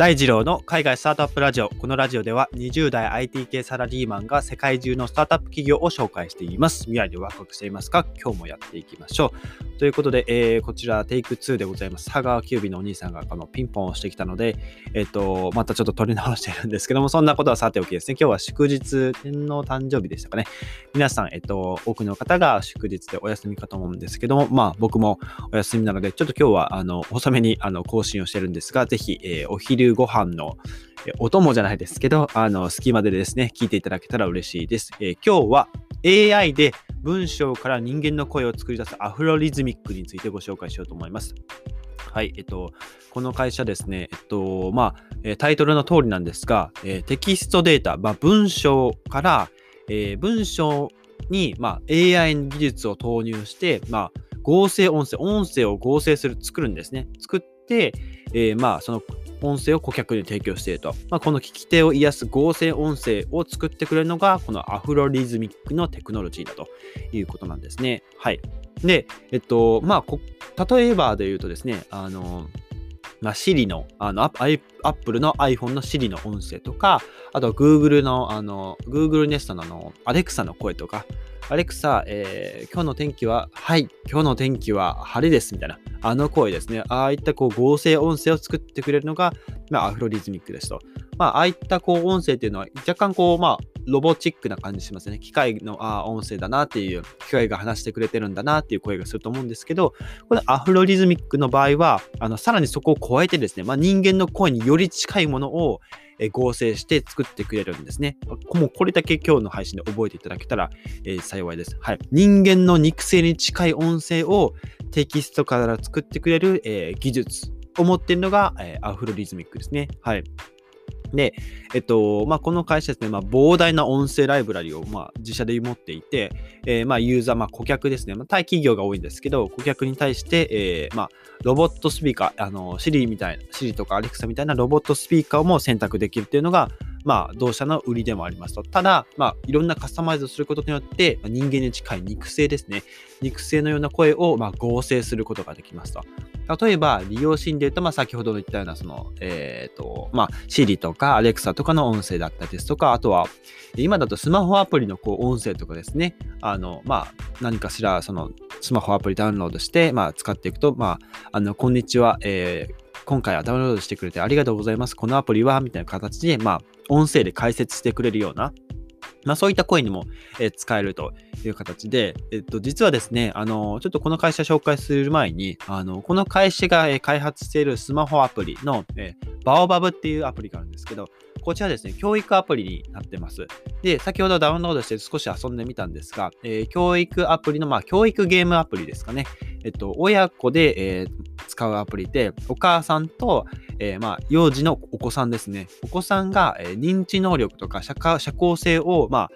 大二郎の海外スタートアップラジオ。このラジオでは20代 IT 系サラリーマンが世界中のスタートアップ企業を紹介しています。未来でワクワクしていますか？今日もやっていきましょう。ということで、えー、こちらテイク2でございます。佐川急便のお兄さんがこのピンポンをしてきたので、えっ、ー、と、またちょっと取り直してるんですけども、そんなことはさておきですね。今日は祝日、天皇誕生日でしたかね。皆さん、えっ、ー、と、多くの方が祝日でお休みかと思うんですけども、まあ僕もお休みなので、ちょっと今日はあの遅めにあの更新をしてるんですが、ぜひ、えお昼ご飯のお供じゃないですけど、あの、隙間でですね、聞いていただけたら嬉しいです。えー、今日は AI で文章から人間の声を作り出すアフロリズミックについてご紹介しようと思います。はい、えっと、この会社ですね、えっと、まあ、タイトルの通りなんですが、えテキストデータ、まあ、文章から、えー、文章に、まあ、AI の技術を投入して、まあ、合成音声、音声を合成する、作るんですね。作って、えー、まあ、その音声を顧客に提供していると。まあ、この聞き手を癒す合成音声を作ってくれるのが、このアフロリズミックのテクノロジーだということなんですね。はい。で、えっと、まあ、例えばで言うとですね、あの、まあ、Siri の、あの、Apple の iPhone の Siri の音声とか、あと Google の、あの、Google Nest のあの、Alexa の声とか、アレクサ、えー、今日の天気は、はい、今日の天気は晴れです、みたいな、あの声ですね。ああいったこう合成音声を作ってくれるのが、まあ、アフロリズミックですと。まあ、ああいったこう音声っていうのは若干こう、まあ、ロボチックな感じしますね。機械のあ音声だなっていう、機械が話してくれてるんだなっていう声がすると思うんですけど、これアフロリズミックの場合は、あのさらにそこを加えてですね、まあ、人間の声により近いものを合成して作ってくれるんですね。もうこれだけ今日の配信で覚えていただけたら、えー、幸いです。はい。人間の肉声に近い音声をテキストから作ってくれる、えー、技術を持っているのが、えー、アフロリズミックですね。はい。で、えっと、まあ、この会社ですね、まあ、膨大な音声ライブラリを、ま、自社で持っていて、えー、ま、ユーザー、まあ、顧客ですね、まあ、対企業が多いんですけど、顧客に対して、えー、ま、ロボットスピーカー、あの、シリみたいな、シリとかアレクサみたいなロボットスピーカーも選択できるっていうのが、まあ、同社の売りでもありますと。ただ、まあ、いろんなカスタマイズをすることによって、人間に近い肉声ですね。肉声のような声を、まあ、合成することができますと。例えば、利用シーンで言うと、まあ、先ほど言ったような、その、えっ、ー、と、まあ、Siri とか Alexa とかの音声だったりですとか、あとは、今だとスマホアプリのこう音声とかですね、あの、まあ、何かしら、その、スマホアプリダウンロードして、まあ、使っていくと、まあ、あの、こんにちは、えー、今回はダウンロードしてくれてありがとうございます。このアプリは、みたいな形で、まあ、音声で解説してくれるような、まあ、そういった声にも、え使えるという形で、えっと、実はですね、あの、ちょっとこの会社紹介する前に、あの、この会社が、え開発しているスマホアプリの、えバオバブっていうアプリがあるんですけど、こちらですね、教育アプリになってます。で、先ほどダウンロードして少し遊んでみたんですが、えー、教育アプリの、まあ、教育ゲームアプリですかね。えっと、親子で、えー、使うアプリで、お母さんと、えー、まあ、幼児のお子さんですね。お子さんが、え、認知能力とか社社交性を、まあ、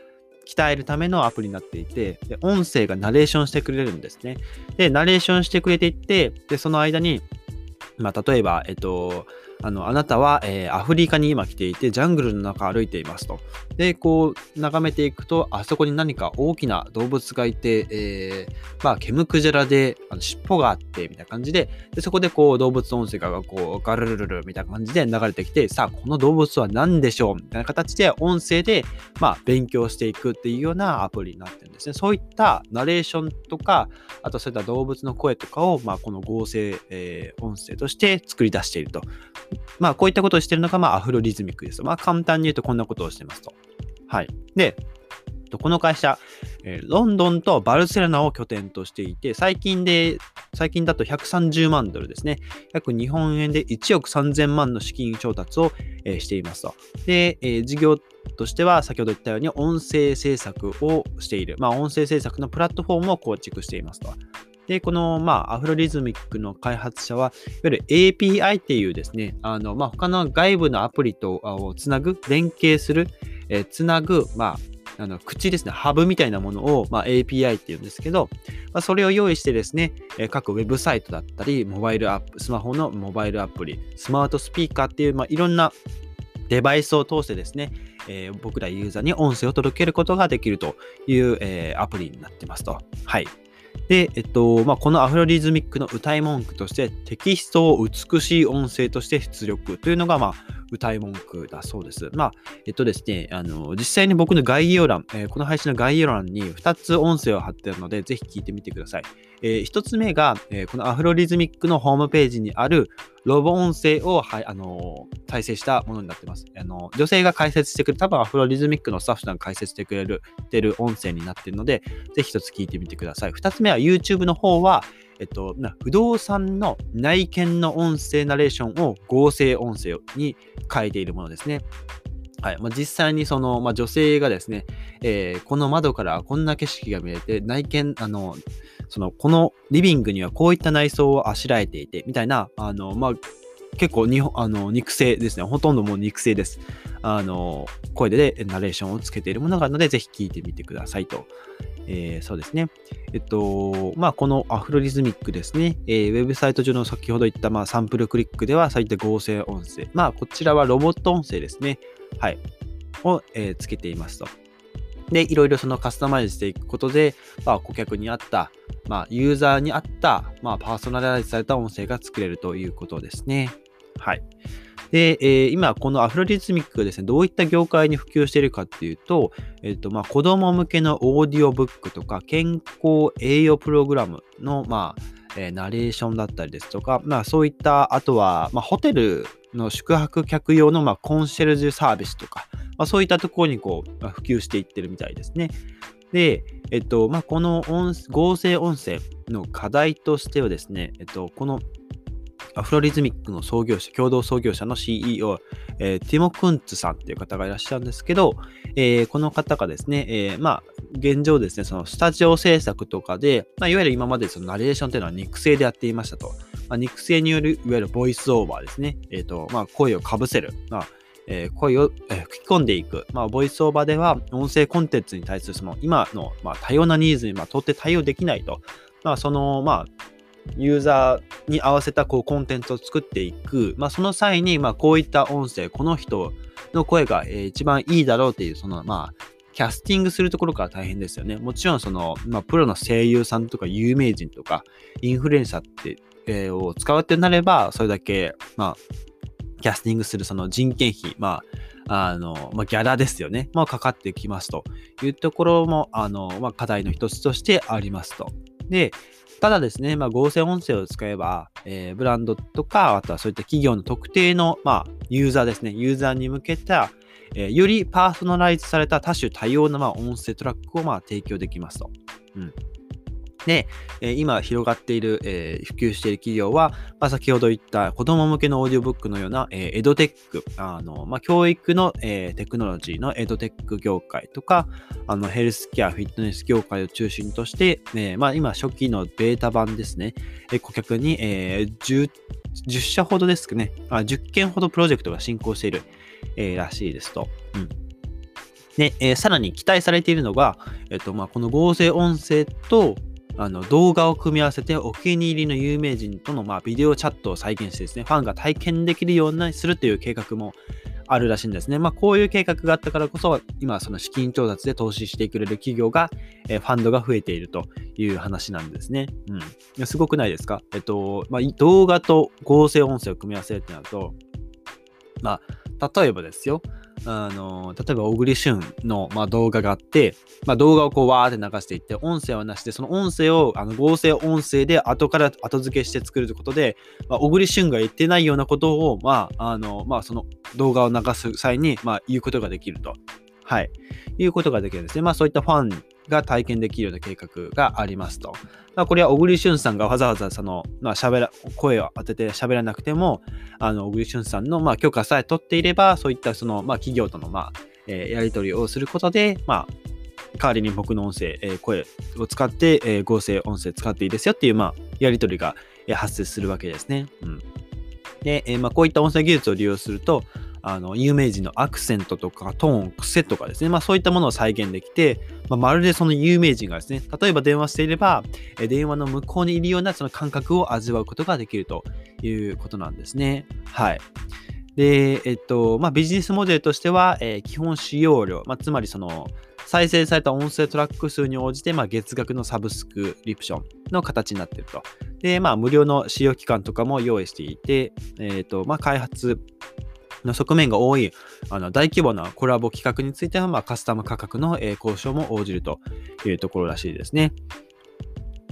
鍛えるためのアプリになっていてで、音声がナレーションしてくれるんですね。で、ナレーションしてくれていって、で、その間に、まあ、例えば、えっと、あの、あなたは、えー、アフリカに今来ていて、ジャングルの中歩いていますと。で、こう、眺めていくと、あそこに何か大きな動物がいて、えー、まあ、ケムクジラで、あの尻尾があって、みたいな感じで、でそこでこう、動物音声がこう、ガルルルルみたいな感じで流れてきて、さあ、この動物は何でしょう？みたいな形で、音声で、まあ、勉強していくっていうようなアプリになってるんですね。そういったナレーションとか、あとそういった動物の声とかを、まあ、この合成、えー、音声として作り出していると。まあ、こういったことをしているのが、まあ、アフロリズミックです。まあ、簡単に言うとこんなことをしていますと。はい。で、この会社、ロンドンとバルセロナを拠点としていて、最近で、最近だと130万ドルですね。約日本円で1億3000万の資金調達を、していますと。で、事業としては、先ほど言ったように音声制作をしている。まあ、音声制作のプラットフォームを構築していますと。で、この、まあ、アフロリズミックの開発者は、いわゆる API っていうですね、あの、まあ、他の外部のアプリとをつなぐ、連携する、えー、つなぐ、まあ、あの口ですね、ハブみたいなものを、まあ、API っていうんですけど、まあ、それを用意してですね、えー、各ウェブサイトだったり、モバイルアップ、スマホのモバイルアプリ、スマートスピーカーっていう、まあ、いろんなデバイスを通してですね、えー、僕らユーザーに音声を届けることができるという、えー、アプリになってますと。はい。で、えっと、まあ、このアフロリズミックの歌い文句として、テキストを美しい音声として出力というのが、まあ、歌い文句だそうです。まあ、えっとですね、あの、実際に僕の概要欄、えー、この配信の概要欄に2つ音声を貼ってあるので、ぜひ聞いてみてください。えー、1つ目が、えー、このアフロリズミックのホームページにあるロボ音声を、はい、あのー、再生したものになってます。あの女性が解説してくれる、多分アフロリズミックのスタッフさんが解説してくれる、てる音声になってるので、ぜひ1つ聞いてみてください。2つ目は YouTube の方は、えっと、不動産の内見の音声ナレーションを合成音声に変えているものですね。はいまあ、実際にその、まあ、女性がですね、えー、この窓からこんな景色が見えて、内見、あの、その、このリビングにはこういった内装をあしらえていて、みたいな、あの、まあ、結構にあの肉声ですね。ほとんどもう肉声です。あの、声でナレーションをつけているものがあるので、ぜひ聞いてみてくださいとえー、そうですね。えっと、まあ、このアフロリズミックですね、えー、ウェブサイト上の先ほど言った、まあ、サンプルクリックでは、そういった合成音声。まあ、こちらはロボット音声ですね。はい。を、えー、つけていますと。で、いろいろそのカスタマイズしていくことで、まあ、顧客に合った、まあ、ユーザーに合った、まあ、パーソナライズされた音声が作れるということですね。はい。で、えー、今、このアフロリズミックがですね、どういった業界に普及しているかっていうと、えっ、ー、と、まあ、子供向けのオーディオブックとか、健康栄養プログラムの、まあ、えー、ナレーションだったりですとか、まあ、そういった、あとは、まあ、ホテルの宿泊客用の、まあ、コンシェルジュサービスとか、まあ、そういったところにこうま、普及していってるみたいですね。で、えっと、まあ、この音合成音声の課題としてはですね、えっと、このアフロリズミックの創業者、共同創業者の CEO、えー、ティモ・クンツさんっていう方がいらっしゃるんですけど、えー、この方がですね、えー、まあ、現状ですね、そのスタジオ制作とかで、まあ、いわゆる今までそのナレーションっていうのは肉声でやっていましたと。まあ、肉声による、いわゆるボイスオーバーですね。えっ、と、まあ、声をかぶせる。まあえー、声を、吹き込んでいく。まあ、ボイスオーバーでは、音声コンテンツに対するその今の、まあ、多様なニーズに、まあ、到底対応できないと。まあ、その、まあ、ユーザーに合わせたこうコンテンツを作っていく、まあ、その際に、ま、こういった音声、この人の声が、一番いいだろうっていう、その、まあ、キャスティングするところから大変ですよね。もちろん、その、まあ、プロの声優さんとか有名人とか、インフルエンサーって、えー、を使うってなれば、それだけ、まあ、キャスティングするその人件費、まあ、あの、まあ、ギャラですよね。まあ、かかってきますというところも、あの、ま、課題の一つとしてありますと。で、ただですね、まあ、合成音声を使えば、えー、ブランドとか、あとはそういった企業の特定の、まあ、ユーザーですね、ユーザーに向けた、えー、よりパーソナライズされた多種多様な、まあ、音声トラックを、まあ、提供できますと。うん。で、今広がっている、えー、普及している企業は、まあ、先ほど言った子供向けのオーディオブックのような、えー、エドテック、あのまあ、教育の、えー、テクノロジーのエドテック業界とか、あのヘルスケア、フィットネス業界を中心として、えーまあ、今初期のベータ版ですね、えー、顧客に、えー、10, 10社ほどですかね。あ、10件ほどプロジェクトが進行している、えー、らしいですと。うん。で、えー、さらに期待されているのが、えっとまあ、この合成音声と、あの動画を組み合わせてお気に入りの有名人とのまあビデオチャットを再現してですね、ファンが体験できるようにするという計画もあるらしいんですね。まあ、こういう計画があったからこそ、今、その資金調達で投資してくれる企業が、え、ファンドが増えているという話なんですね。うん。すごくないですか？えっと、まあ、動画と合成音声を組み合わせるってなると、まあ、例えばですよ。あの、例えば、小栗旬の、まあ、動画があって、まあ、動画をこう、わーって流していって、音声はなしで、その音声をあの合成音声で後から後付けして作るということで、まあ、小栗旬が言ってないようなことを、まあ、あの、まあ、その動画を流す際に、まあ、言うことができると。はい。いうことができるんですね。まあ、そういったファンが体験できるような計画がありますと。まあ、これは小栗旬さんがわざわざその、まあ、喋ら、声を当てて喋らなくても、あの、小栗旬さんの、まあ、許可さえ取っていれば、そういったその、まあ、企業との、まあ、えー、やり取りをすることで、まあ、代わりに僕の音声、えー、声を使って、えー、合成音声使っていいですよっていう、まあ、やり取りが、発生するわけですね。うん。で、えーまあ、こういった音声技術を利用すると、あの、有名人のアクセントとかトーン、癖とかですね、まあそういったものを再現できて、まあ、まるでその有名人がですね、例えば電話していれば、電話の向こうにいるようなその感覚を味わうことができるということなんですね。はい。で、えっと、まあビジネスモデルとしては、えー、基本使用料、まあ、つまりその、再生された音声トラック数に応じて、まあ、月額のサブスクリプションの形になっていると。で、まあ、無料の使用期間とかも用意していて、えっ、ー、と、まあ、開発の側面が多いあの大規模なコラボ企画については、まあ、カスタム価格の、え、交渉も応じるというところらしいですね。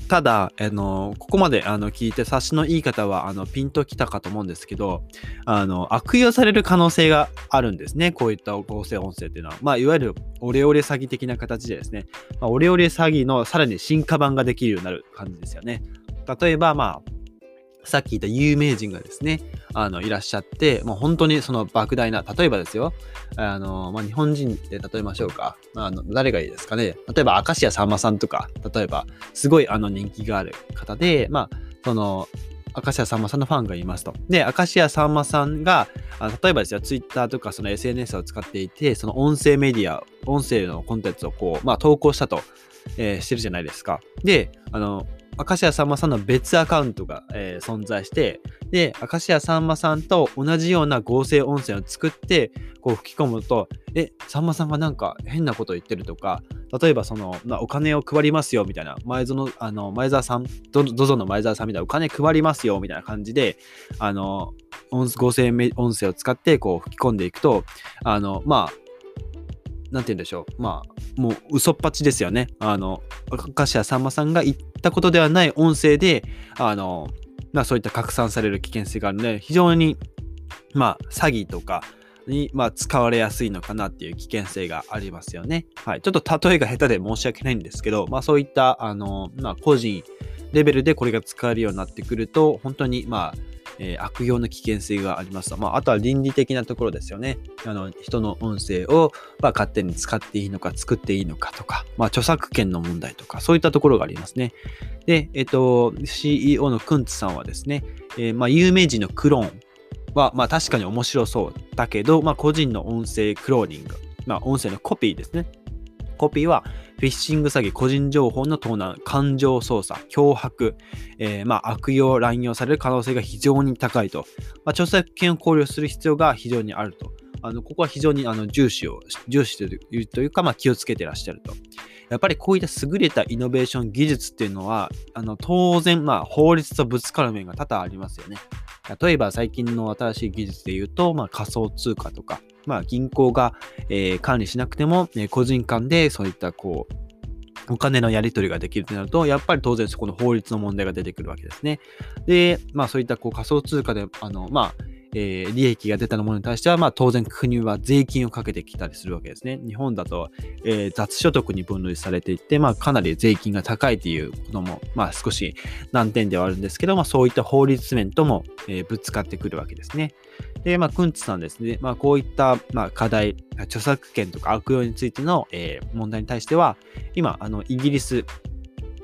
ただ、あのここまであの聞いて、察しのいい方はあのピンときたかと思うんですけど、あの悪用される可能性があるんですね。こういった合成音声っていうのは。まあ、いわゆるオレオレ詐欺的な形でですね、まあ、オレオレ詐欺のさらに進化版ができるようになる感じですよね。例えば、まあ、さっき言った有名人がですね、あの、いらっしゃって、もう本当にその莫大な、例えばですよ、あの、まあ、日本人で例えましょうか。あの、誰がいいですかね。例えば、明石家さんまさんとか、例えば、すごいあの人気がある方で、まあ、その、明石家さんまさんのファンがいますと。で、明石家さんまさんが、あ例えばですよ、ツイッターとかその SNS を使っていて、その音声メディア、音声のコンテンツをこう、まあ、投稿したと、えー、してるじゃないですか。で、あの、明石家さんまさんの別アカウントが、えー、存在して、で、明石家さんまさんと同じような合成音声を作って、こう吹き込むと、え、さんまさんがなんか変なこと言ってるとか、例えばその、まあ、お金を配りますよみたいな、前園、あの、前澤さん、どどぞの前澤さんみたいな、お金配りますよみたいな感じで、あの、合成音声を使ってこう吹き込んでいくと、あの、まあ、なんて言うんでしょう。まあ、もう嘘っぱちですよね。あの、明石家さんまさんが言ったことではない音声で、あの、まあそういった拡散される危険性があるので、非常に、まあ、詐欺とか、に、まあ、使われやすいのかなっていう危険性がありますよね。はい。ちょっと例えが下手で申し訳ないんですけど、まあそういった、あの、まあ個人レベルでこれが使えるようになってくると、本当に、まあ、えー、悪用の危険性がありますと。まあ、あとは倫理的なところですよね。あの、人の音声を、まあ、勝手に使っていいのか、作っていいのかとか、まあ、著作権の問題とか、そういったところがありますね。で、えっと、CEO のクンツさんはですね、えー、まあ、有名人のクローンは、まあ、確かに面白そうだけど、まあ、個人の音声クローニング、まあ、音声のコピーですね。コピーは、フィッシング詐欺、個人情報の盗難、感情操作、脅迫、えー、まあ、悪用、乱用される可能性が非常に高いと。まあ、著作権を考慮する必要が非常にあると。あのここは非常にあの重視を、重視しているというか、まあ、気をつけてらっしゃると。やっぱりこういった優れたイノベーション技術っていうのは、あの当然、まあ、法律とぶつかる面が多々ありますよね。例えば最近の新しい技術で言うと、まあ、仮想通貨とか、まあ、銀行が、えー、管理しなくても、えー、個人間でそういったこうお金のやり取りができるとなると、やっぱり当然そこの法律の問題が出てくるわけですね。で、まあそういったこう仮想通貨で、あの、まあ、えー、利益が出たものに対しては、まあ、当然国は税金をかけてきたりするわけですね。日本だと、えー、雑所得に分類されていて、まあ、かなり税金が高いということも、まあ、少し難点ではあるんですけど、まあ、そういった法律面とも、えー、ぶつかってくるわけですね。で、まあ、くんつさんですね、まあ、こういった、まあ、課題、著作権とか悪用についての、えー、問題に対しては、今、あの、イギリス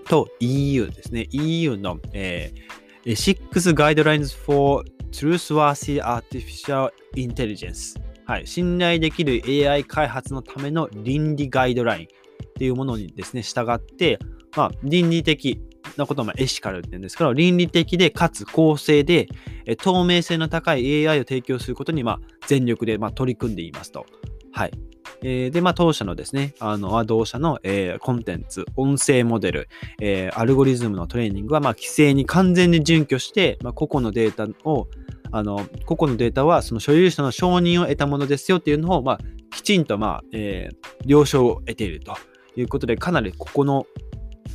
と EU ですね、EU の、えー、Six Guidelines for Truthworthy Artificial Intelligence はい、信頼できる AI 開発のための倫理ガイドラインっていうものにですね、従って、まあ、倫理的なこともエシカルって言うんですけど、倫理的でかつ公正で、透明性の高い AI を提供することに、ま、全力で、ま、取り組んでいますと。はい。えー、で、まあ、当社のですね、あの、同社の、えー、コンテンツ、音声モデル、えー、アルゴリズムのトレーニングは、まあ、規制に完全に準拠して、まあ、個々のデータを、あの、個々のデータは、その所有者の承認を得たものですよっていうのを、まあ、きちんと、まあ、えー、了承を得ているということで、かなりここの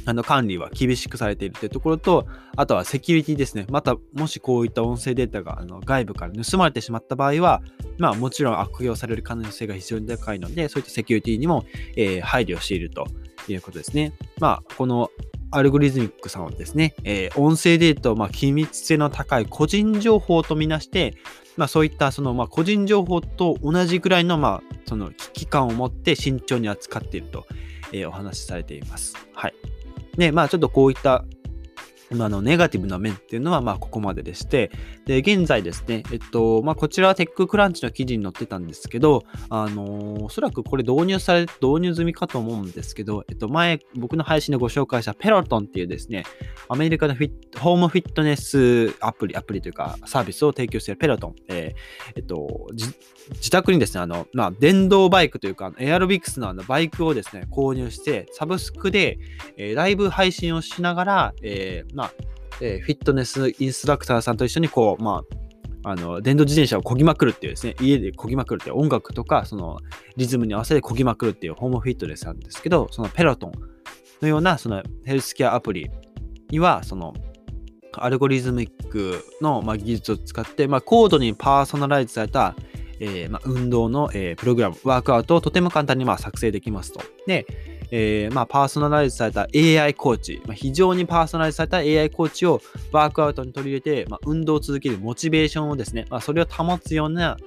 あの管理は厳しくされているというところと、あとはセキュリティですね。また、もしこういった音声データがあの外部から盗まれてしまった場合は、まあもちろん悪用される可能性が非常に高いので、そういったセキュリティにも、えー、配慮しているということですね。まあ、このアルゴリズミックさんはですね、えー、音声データをまあ機密性の高い個人情報とみなして、まあ、そういったそのまあ個人情報と同じぐらいのまあその危機感を持って慎重に扱っていると、えー、お話しされています。はい。ね、まあちょっとこういったあのネガティブな面っていうのはまあここまででして、で、現在ですね、えっと、まあこちらはテッククランチの記事に載ってたんですけど、あのー、おそらくこれ導入され、導入済みかと思うんですけど、えっと、前僕の配信でご紹介したペロトンっていうですね、アメリカのフィッホームフィットネスアプリ、アプリというかサービスを提供しているペロトン、えー、えっと、自宅にですね、あの、まあ、電動バイクというか、エアロビクスのあのバイクをですね、購入して、サブスクで、えー、ライブ配信をしながら、えー、まあ、えー、フィットネスインストラクターさんと一緒にこう、まあ、あの、電動自転車を漕ぎまくるっていうですね、家で漕ぎまくるっていう音楽とか、そのリズムに合わせて漕ぎまくるっていうホームフィットネスなんですけど、その Peloton のようなそのヘルスケアアプリには、そのアルゴリズミックの、まあ、技術を使って、まあ、高度にパーソナライズされた、えーまあ、運動の、えー、プログラム、ワークアウトをとても簡単にまあ作成できますと。で、えーまあ、パーソナライズされた AI コーチ、まあ、非常にパーソナライズされた AI コーチをワークアウトに取り入れて、まあ、運動を続けるモチベーションをですね、ま、それを保つような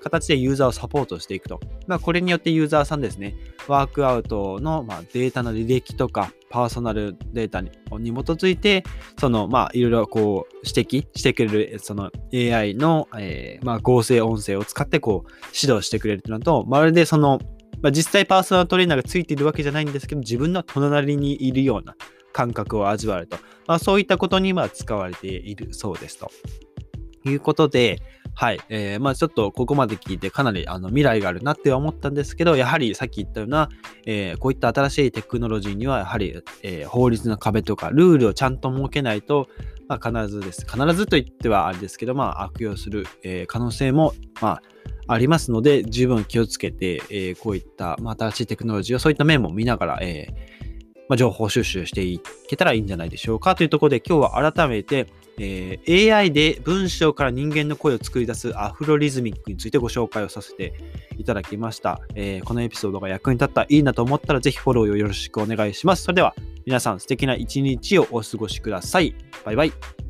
形でユーザーをサポートしていくと。まあ、これによってユーザーさんですね、ワークアウトの、ま、データの履歴とか、パーソナルデータに基づいて、その、まあ、いろいろこう、指摘してくれる、その AI の、えー、ま、合成音声を使って、こう、指導してくれるというのと、まるでその、まあ、実際パーソナルトレーナーがついているわけじゃないんですけど、自分の隣にいるような感覚を味わえると。まあ、そういったことには使われているそうですと。いうことで、はい。えー、まあちょっとここまで聞いてかなりあの未来があるなって思ったんですけど、やはりさっき言ったような、えー、こういった新しいテクノロジーにはやはり、えー、法律の壁とかルールをちゃんと設けないと、まあ、必ずです。必ずと言ってはあれですけど、まあ悪用する、え、可能性も、まあありますので、十分気をつけて、えー、こういった、まあ、新しいテクノロジーをそういった面も見ながら、えーまあ、情報収集していけたらいいんじゃないでしょうかというところで今日は改めて、えー、AI で文章から人間の声を作り出すアフロリズミックについてご紹介をさせていただきました。えー、このエピソードが役に立ったらいいなと思ったらぜひフォローをよろしくお願いします。それでは皆さん素敵な一日をお過ごしください。バイバイ。